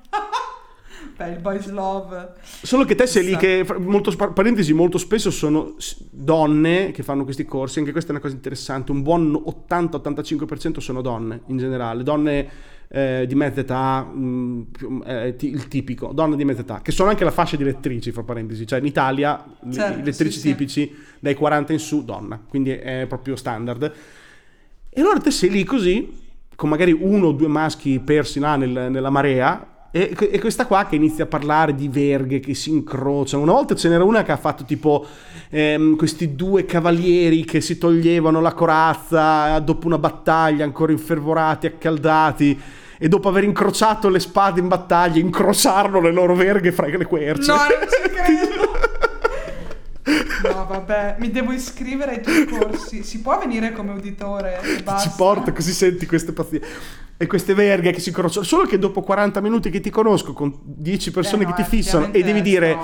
Il boys love. Solo che te sei lì che, molto, parentesi, molto spesso sono donne che fanno questi corsi, anche questa è una cosa interessante, un buon 80-85% sono donne in generale, donne eh, di mezza età, mh, mm, eh, il tipico, donne di mezza età, che sono anche la fascia di lettrici, fra parentesi, cioè in Italia certo, i lettrici sì, tipici sì. dai 40 in su, donna, quindi è proprio standard. E allora te sei lì così con magari uno o due maschi persi là nel- nella marea. E, e questa qua che inizia a parlare di verghe che si incrociano. Una volta ce n'era una che ha fatto tipo ehm, questi due cavalieri che si toglievano la corazza dopo una battaglia, ancora infervorati, accaldati. E dopo aver incrociato le spade in battaglia, incrociarono le loro verghe fra le querce. No, non ci credo. No, vabbè, mi devo iscrivere ai tuoi corsi. Si può venire come uditore? basta? ci porta così senti queste pazzie e queste verghe che si incrociano. Solo che dopo 40 minuti che ti conosco con 10 persone Eh, no, che ti fissano e devi dire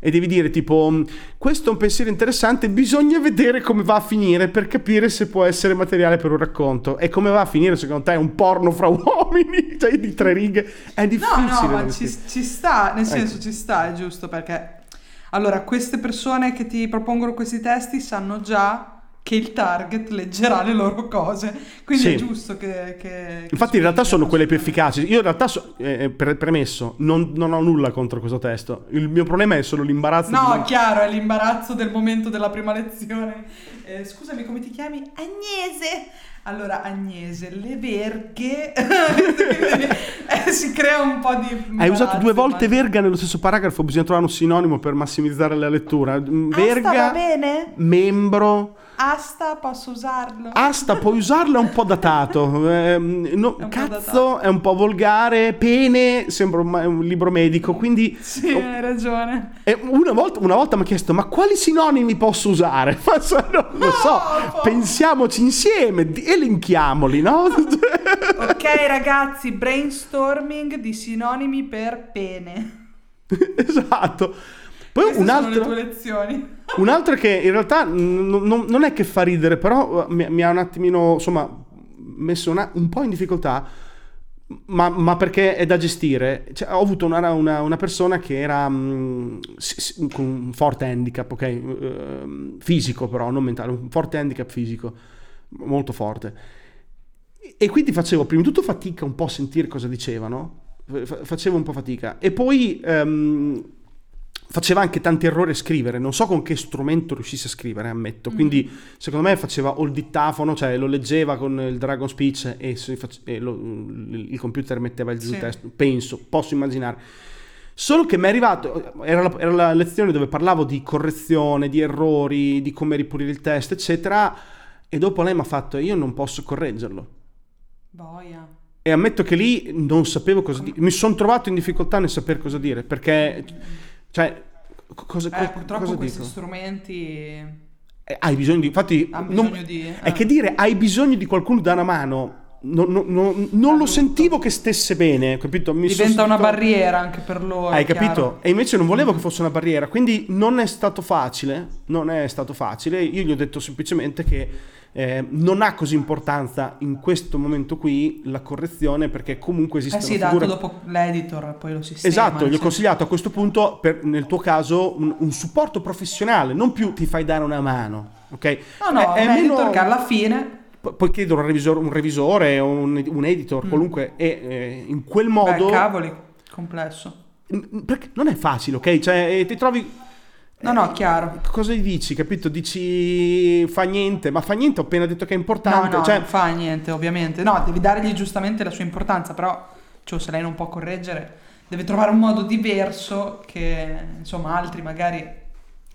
e devi dire tipo "Mm, questo è un pensiero interessante bisogna vedere come va a finire per capire se può essere materiale per un racconto. E come va a finire secondo te è un porno fra uomini? Cioè di tre righe? È No, difficile no, da ma ci, ci sta, nel senso Ecco. ci sta, è giusto perché... Allora, queste persone che ti propongono questi testi sanno già che il target leggerà le loro cose, quindi Sì. è giusto che... che- che Infatti in realtà sono quelle più efficaci. Io in realtà, so- eh, pre- premesso, non, non ho nulla contro questo testo. Il mio problema è solo l'imbarazzo No, di... chiaro, è l'imbarazzo del momento della prima lezione. Eh, scusami, come ti chiami? Agnese. Allora, Agnese, le verghe... Eh, si crea un po' di... Hai usato due volte ma- verga nello stesso paragrafo, bisogna trovare un sinonimo per massimizzare la lettura. Mm, Asta va Verga, bene? membro, Asta, posso usarlo? asta, puoi usarlo, è un po' datato. Ehm, no, È cazzo, datato. è un po' volgare. Pene, sembra un, un libro medico. Quindi Sì, hai ragione. eh, una, volta, una volta mi ha chiesto, ma quali sinonimi posso usare? Ma non lo so, po- pensiamoci insieme, elenchiamoli, no? Ok, ragazzi, brainstorming di sinonimi per pene. esatto. Poi Queste un sono le altro... Un altro che in realtà n- n- non è che fa ridere, però eh, mi, mi ha un attimino, insomma, messo una- un po' in difficoltà, ma, ma perché è da gestire. Cioè, ho avuto una, una- una persona che era mm, s- s- con un forte handicap, ok? Ehm, fisico però, non mentale, un forte handicap fisico, molto forte. E quindi facevo prima di tutto fatica un po' a sentire cosa dicevano, Fa- facevo un po' fatica. E poi ehm, faceva anche tanti errori a scrivere, non so con che strumento riuscisse a scrivere, ammetto. Quindi secondo me faceva o il dittafano, cioè lo leggeva con il Dragon Speech e, si fac- e lo- il computer metteva il Sì. testo, penso, posso immaginare. Solo che mi è arrivato, era la, era la lezione dove parlavo di correzione, di errori, di come ripulire il testo, eccetera, e dopo lei mi ha fatto, io non posso correggerlo. Boia. E ammetto che lì non sapevo cosa dire. Mi sono trovato in difficoltà nel sapere cosa dire, perché, cioè, co- cosa, Eh, co- purtroppo cosa questi dico? strumenti Eh, hai bisogno di... Infatti, hanno non- bisogno di... è eh. che dire hai bisogno di qualcuno da una mano, non, non- non- non lo sentivo che stesse bene, capito? Mi diventa una sentito- barriera anche per loro. Hai chiaro. capito? E invece non volevo che fosse una barriera, quindi non è stato facile, non è stato facile. Io gli ho detto semplicemente che eh, non ha così importanza in questo momento qui la correzione perché comunque esiste Eh sì, una dato figura... dopo l'editor, poi lo sistema. Esatto, gli ho consigliato a questo punto, per- nel tuo caso, un, un supporto professionale, non più ti fai dare una mano, ok? No, no, È- è un editor meno- che alla fine... Pu- Puoi chiedere un revisore, un, revisore o un, un editor, qualunque, e eh, in quel modo... Mm. Beh, cavoli, complesso. Perché non è facile, ok? Cioè, eh, ti trovi... No, no, chiaro. Cosa gli dici, capito? Dici fa niente, ma fa niente, ho appena detto che è No, importante. no, cioè, non fa niente, ovviamente. No, devi dargli giustamente la sua importanza, però, cioè, se lei non può correggere, deve trovare un modo diverso che, insomma, altri magari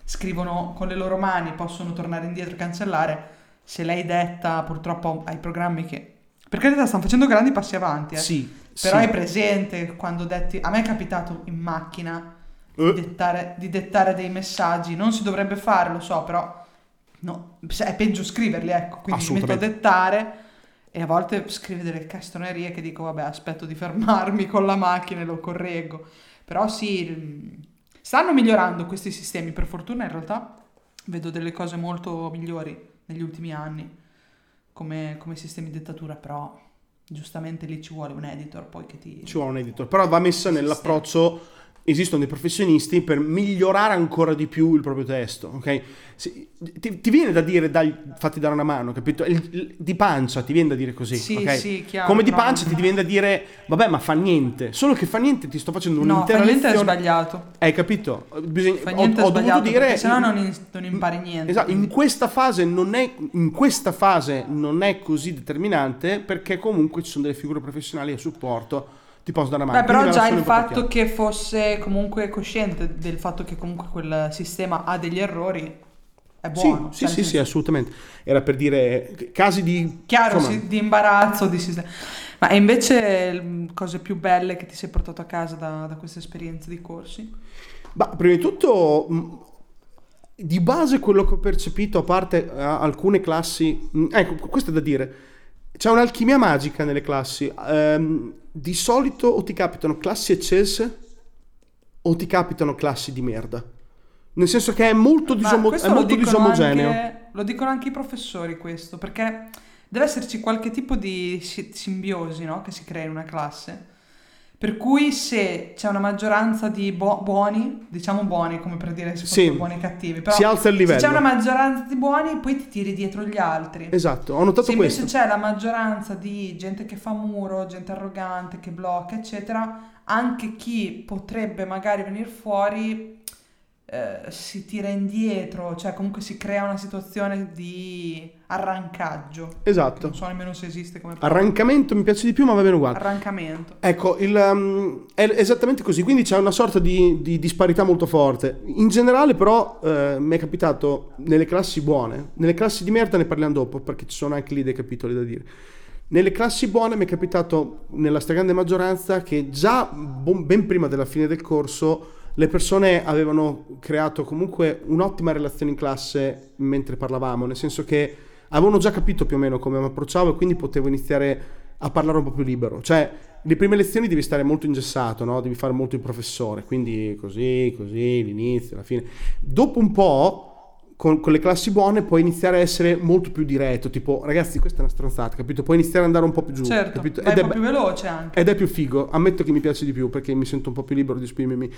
scrivono con le loro mani, possono tornare indietro e cancellare. Se lei detta, purtroppo, ai programmi che... Per carità, stanno facendo grandi passi avanti, eh. sì, Però sì. è presente quando detti... A me è capitato in macchina. Di, dettare, di dettare dei messaggi. Non si dovrebbe fare, lo so, però no, è peggio scriverli, ecco. Quindi mi metto a dettare e a volte scrive delle castronerie che dico, vabbè, aspetto di fermarmi con la macchina e lo correggo. Però sì, stanno migliorando questi sistemi. Per fortuna in realtà vedo delle cose molto migliori negli ultimi anni come, come sistemi di dettatura, però giustamente lì ci vuole un editor poi che ti... Ci vuole un editor, però va messa nell'approccio esistono dei professionisti per migliorare ancora di più il proprio testo, ok? Se- ti, ti viene da dire, dai, fatti dare una mano, capito? Il- di pancia ti viene da dire così, Sì, ok? sì, chiaro, Come di pancia ti viene da dire, vabbè, ma fa niente. Solo che fa niente, ti sto facendo No, un'intera fa niente è lezione. sbagliato. Hai capito? Bisogna- Fa ho, niente ho sbagliato, dovuto dire... perché sennò non, in- non impari niente. Esatto, in questa fase non è, in questa fase non è così determinante perché comunque ci sono delle figure professionali a supporto, ti posso dare una mano. Beh, però già il fatto che fosse comunque cosciente del fatto che comunque quel sistema ha degli errori è Sì, buono. sì, cioè, sì, sì, senso- assolutamente. Era per dire eh, casi di... Chiaro, insomma, sì, di imbarazzo, di sistema. Ma invece mm, cose più belle che ti sei portato a casa da, da questa esperienza di corsi? Ma prima di tutto, mh, di base quello che ho percepito, a parte eh, alcune classi, mh, ecco, questo è da dire, c'è un'alchimia magica nelle classi. Ehm, di solito o ti capitano classi eccelse o ti capitano classi di merda. Nel senso che è molto, disomo- è lo molto dicono disomogeneo. anche- lo dicono anche i professori questo, perché deve esserci qualche tipo di si- simbiosi no? che si crea in una classe. Per cui se c'è una maggioranza di buo- buoni, diciamo buoni come per dire se Sì. buoni e cattivi, però Si alza il livello. se c'è una maggioranza di buoni poi ti tiri dietro gli altri. Esatto, ho notato Se invece questo. c'è la maggioranza di gente che fa muro, gente arrogante, che blocca, eccetera, anche chi potrebbe magari venire fuori eh, si tira indietro, cioè comunque si crea una situazione di arrancaggio. Esatto. Non so nemmeno se esiste come parola. Arrancamento mi piace di più, ma va bene uguale. Arrancamento. Ecco, il, um, è esattamente così, quindi c'è una sorta di, di disparità molto forte. In generale però eh, mi è capitato nelle classi buone, nelle classi di merda ne parliamo dopo perché ci sono anche lì dei capitoli da dire. Nelle classi buone mi è capitato nella stragrande maggioranza che già bon- ben prima della fine del corso le persone avevano creato comunque un'ottima relazione in classe mentre parlavamo, nel senso che avevano già capito più o meno come mi approcciavo e quindi potevo iniziare a parlare un po' più libero. Cioè, le prime lezioni devi stare molto ingessato, no? Devi fare molto il professore, quindi così, così, l'inizio, la fine. Dopo un po', con, con le classi buone, puoi iniziare a essere molto più diretto, tipo, ragazzi, questa è una stronzata, capito? Puoi iniziare ad andare un po' più giù, Certo, capito? Ed un è più veloce anche. ed è più figo, ammetto che mi piace di più perché mi sento un po' più libero di esprimermi.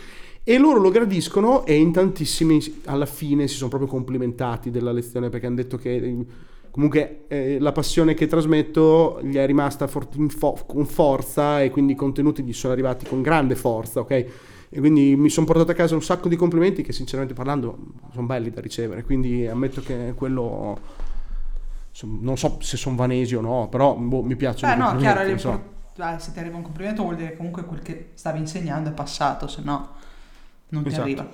E loro lo gradiscono e in tantissimi alla fine si sono proprio complimentati della lezione perché hanno detto che eh, comunque eh, la passione che trasmetto gli è rimasta for- fo- con forza e quindi i contenuti gli sono arrivati con grande forza, ok? E quindi mi sono portato a casa un sacco di complimenti che sinceramente parlando sono belli da ricevere, quindi ammetto che quello non so se sono vanesi o no, però boh, mi piacciono. Eh no, chiaro, so. eh, se ti arriva un complimento vuol dire che comunque quel che stavi insegnando è passato, se no non ti Esatto. arriva.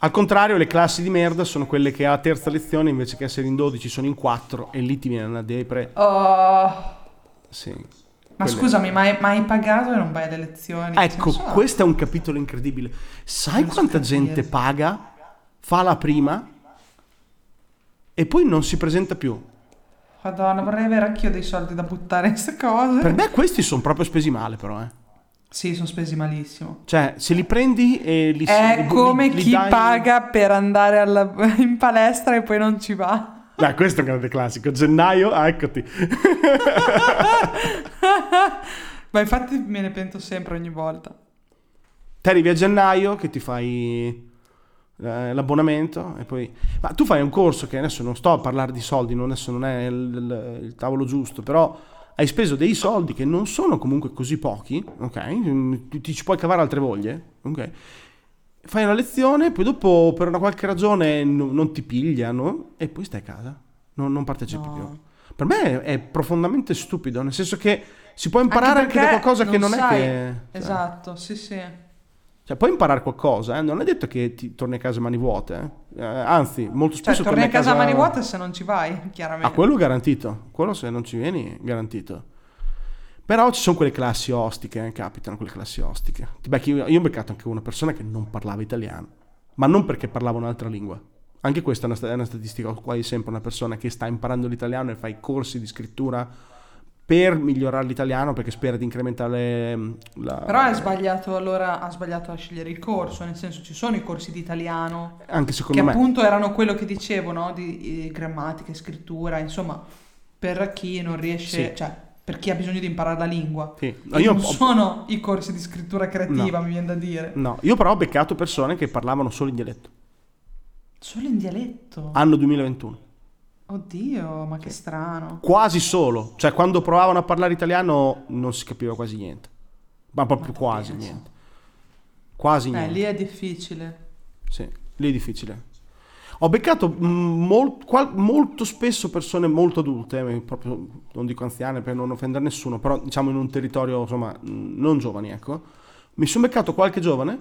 Al contrario, le classi di merda sono quelle che a terza lezione invece che essere in 12 sono in 4 e lì ti viene una depre. Oh, Sì. Ma Quelle- scusami, ma hai, ma hai pagato e non vai alle lezioni? Ecco, ha? questo è un capitolo incredibile. Sai Non so quanta gente paga, fa la prima e poi non si presenta più? Madonna, vorrei avere anch'io dei soldi da buttare in queste cose. Per me questi sono proprio spesi male però, eh. Sì, sono spesi malissimo. Cioè, se li prendi e li È li- come li chi dai- paga per andare alla- in palestra e poi non ci va. Beh, questo è un grande classico. Gennaio, ah, eccoti. Ma infatti me ne pento sempre ogni volta. Te arrivi a gennaio che ti fai eh, l'abbonamento e poi... Ma tu fai un corso che adesso non sto a parlare di soldi, non, adesso non è il, il- il tavolo giusto, però hai speso dei soldi che non sono comunque così pochi, ok? Ti, ti ci puoi cavare altre voglie, ok? Fai una lezione, poi dopo per una qualche ragione no- non ti pigliano e poi stai a casa, non, non partecipi No. più. Per me è, è profondamente stupido, nel senso che si può imparare anche, da perché qualcosa che non sai. è che... cioè, Esatto, sì, sì. cioè, puoi imparare qualcosa, eh? non è detto che ti torni a casa mani vuote, eh. Eh, anzi, molto Cioè, spesso torni a casa mani vuote. vuote se non ci vai, chiaramente. Ah, quello garantito, quello se non ci vieni, garantito. Però ci sono quelle classi ostiche, eh, capitano quelle classi ostiche. Ti becchi- io, io ho beccato anche una persona che non parlava italiano, ma non perché parlava un'altra lingua. Anche questa è una, è una statistica, quasi sempre una persona che sta imparando l'italiano e fa i corsi di scrittura per migliorare l'italiano perché spera di incrementare mm, la... Però hai sbagliato allora, ha sbagliato a scegliere il corso, nel senso ci sono i corsi di italiano Anche che secondo me. appunto erano quello che dicevo, no? Di, eh, grammatica, scrittura, insomma, per chi non riesce, Sì. cioè per chi ha bisogno di imparare la lingua. Sì. No, io non ho- sono i corsi di scrittura creativa, No. mi viene da dire. No, io però ho beccato persone che parlavano solo in dialetto. Solo in dialetto. Anno 2021. Oddio, ma che strano. Quasi solo. Cioè, quando provavano a parlare italiano non si capiva quasi niente. Ma proprio Ma quasi pensa. niente. Quasi Eh, niente. lì è difficile. Sì, lì è difficile. Ho beccato mm, mol- qual- molto spesso persone molto adulte, eh, proprio non dico anziane per non offendere nessuno, però diciamo in un territorio insomma mm, non giovani, ecco. Mi sono beccato qualche giovane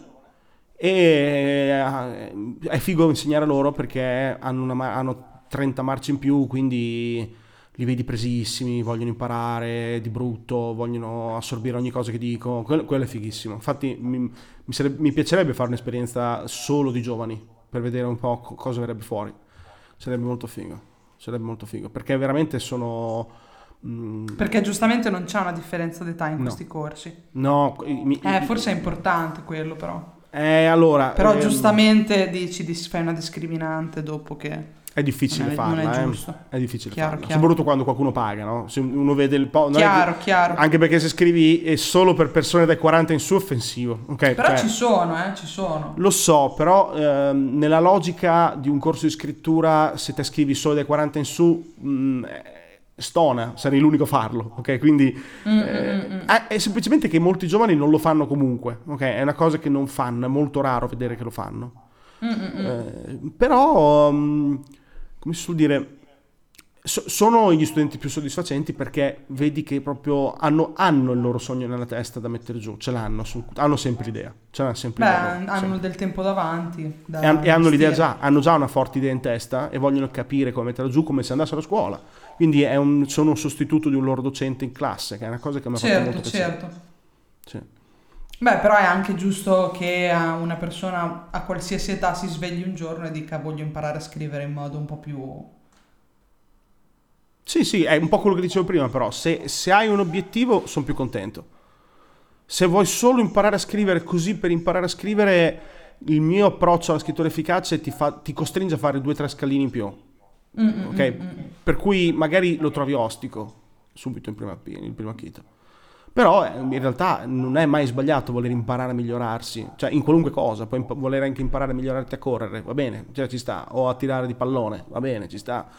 e eh, è figo insegnare loro perché hanno, una hanno 30 marce in più, quindi li vedi presissimi, vogliono imparare di brutto, vogliono assorbire ogni cosa che dico, quello, quello è fighissimo. Infatti mi, mi sarebbe- mi piacerebbe fare un'esperienza solo di giovani per vedere un po' co- cosa verrebbe fuori. Sarebbe molto figo, sarebbe molto figo, perché veramente sono... mm, Perché giustamente non c'è una differenza d'età in No. questi corsi. no, mi- Eh, forse è importante quello però. Eh, allora... Però ehm, giustamente dici di fai una discriminante dopo che... È difficile Non è- farla, non è eh. giusto. È difficile Chiaro, farla. chiaro. Soprattutto quando qualcuno paga, no? Se uno vede il po'. è che- Chiaro, chiaro. Anche perché se scrivi è solo per persone dai 40 in su è offensivo. ok? Però Cioè, ci sono, eh, ci sono. Lo so, però ehm, nella logica di un corso di scrittura, se te scrivi solo dai 40 in su, mh, eh, stona, sarei l'unico a farlo, ok? Quindi Mm, eh, mm, mm, mm. è- è semplicemente che molti giovani non lo fanno comunque, ok? È una cosa che non fanno, è molto raro vedere che lo fanno. Mm, mm, mm. Eh, però, mm, come si suol dire, so- sono gli studenti più soddisfacenti perché vedi che proprio hanno, hanno il loro sogno nella testa da mettere giù, ce l'hanno, hanno sempre l'idea, ce l'hanno sempre Beh, loro, hanno sempre. del tempo davanti. da E, han- e hanno l'idea già, hanno già una forte idea in testa e vogliono capire come metterla giù come se andassero a scuola. Quindi è un- sono un sostituto di un loro docente in classe, che è una cosa che mi ha fatto Certo, molto piacere. certo. Sì. Beh, però è anche giusto che a una persona a qualsiasi età si svegli un giorno e dica voglio imparare a scrivere in modo un po' più... Sì, sì, è un po' quello che dicevo prima, però se, se hai un obiettivo sono più contento. Se vuoi solo imparare a scrivere così per imparare a scrivere, il mio approccio alla scrittura efficace ti, fa- ti costringe a fare due o tre scalini in più. Mm, mm, Ok? mm, mm. Per cui magari lo trovi ostico subito in prima, in primo acchito. Però eh, in realtà non è mai sbagliato voler imparare a migliorarsi, cioè in qualunque cosa, puoi imp- voler anche imparare a migliorarti a correre, va bene, cioè ci sta, o a tirare di pallone, va bene, ci sta,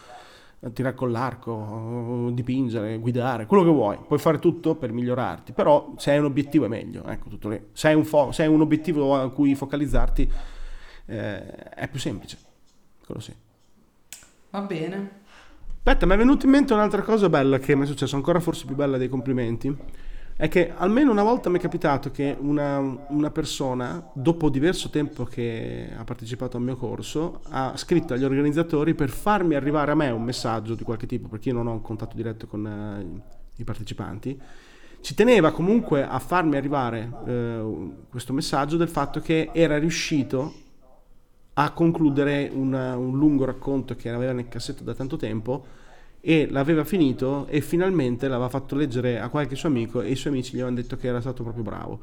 a tirare con l'arco, dipingere, guidare, quello che vuoi, puoi fare tutto per migliorarti, però se hai un obiettivo è meglio, ecco, tutto lì. Se hai un, fo- se hai un obiettivo a cui focalizzarti eh, è più semplice, quello sì. Va bene. Aspetta, mi è venuta in mente un'altra cosa bella che mi è successo, ancora forse più bella dei complimenti. È che almeno una volta mi è capitato che una, una persona, dopo diverso tempo che ha partecipato al mio corso, ha scritto agli organizzatori per farmi arrivare a me un messaggio di qualche tipo, perché io non ho un contatto diretto con eh, i partecipanti. Ci teneva comunque a farmi arrivare eh, questo messaggio del fatto che era riuscito a concludere un, un lungo racconto che aveva nel cassetto da tanto tempo e l'aveva finito e finalmente l'aveva fatto leggere a qualche suo amico e i suoi amici gli avevano detto che era stato proprio bravo.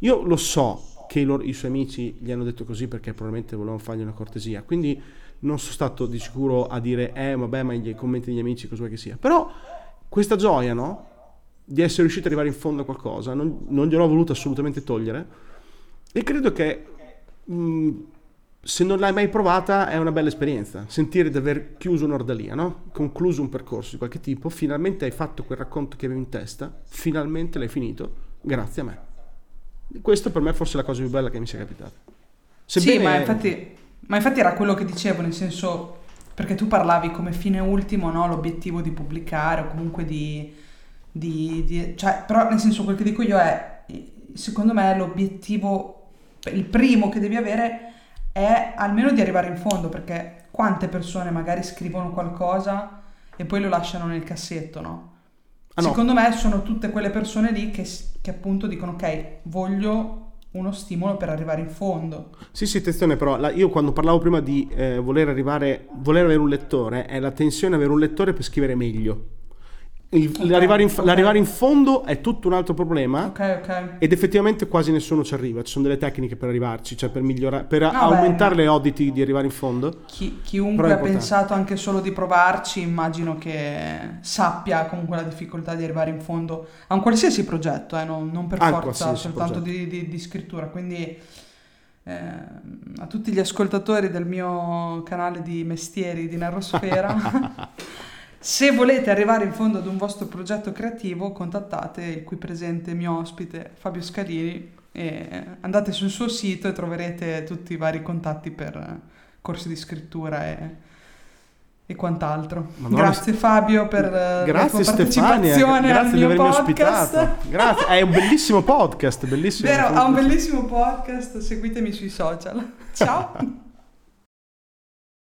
Io lo so che i, loro- i suoi amici gli hanno detto così perché probabilmente volevano fargli una cortesia, quindi non sono stato di sicuro a dire eh vabbè ma i commenti degli amici cosa vuoi che sia, però questa gioia no? di essere riuscito ad arrivare in fondo a qualcosa non, non gliel'ho voluto assolutamente togliere e credo che mh, se non l'hai mai provata è una bella esperienza, sentire di aver chiuso un'ordalia, no? concluso un percorso di qualche tipo, finalmente hai fatto quel racconto che avevi in testa, finalmente l'hai finito, grazie a me. Questo per me è forse la cosa più bella che mi sia capitata. Sì, Sebbene- ma infatti, ma infatti era quello che dicevo, nel senso, perché tu parlavi come fine ultimo, no? L'obiettivo di pubblicare o comunque di, di- di- Cioè, però nel senso quel che dico io è, secondo me l'obiettivo, il primo che devi avere è almeno di arrivare in fondo, perché quante persone magari scrivono qualcosa e poi lo lasciano nel cassetto, no? Ah, no. Secondo me sono tutte quelle persone lì che, che appunto dicono ok, voglio uno stimolo per arrivare in fondo. Sì, sì, attenzione però, la- io quando parlavo prima di eh, voler arrivare, voler avere un lettore, è la tensione avere un lettore per scrivere meglio. Il- Ok, l'arrivare, in, ok. l'arrivare in fondo è tutto un altro problema. Ok, ok. Ed effettivamente quasi nessuno ci arriva, ci sono delle tecniche per arrivarci, cioè per migliorare, per beh, aumentare ma- le oddity di arrivare in fondo. Chi- chiunque ha pensato anche solo di provarci, immagino che sappia comunque la difficoltà di arrivare in fondo a un qualsiasi progetto, eh, non, non per A forza soltanto di, di- di scrittura. Quindi eh, a tutti gli ascoltatori del mio canale di mestieri di Narrosfera, se volete arrivare in fondo ad un vostro progetto creativo, contattate il qui presente mio ospite Fabio Scalini e andate sul suo sito e troverete tutti i vari contatti per corsi di scrittura e, e quant'altro. Madonna, grazie Fabio per eh, la Grazie tua Stefania, partecipazione grazie al di avermi podcast. ospitato. Grazie, è un bellissimo podcast, bellissimo. Vero, ha un bellissimo podcast, seguitemi sui social. Ciao!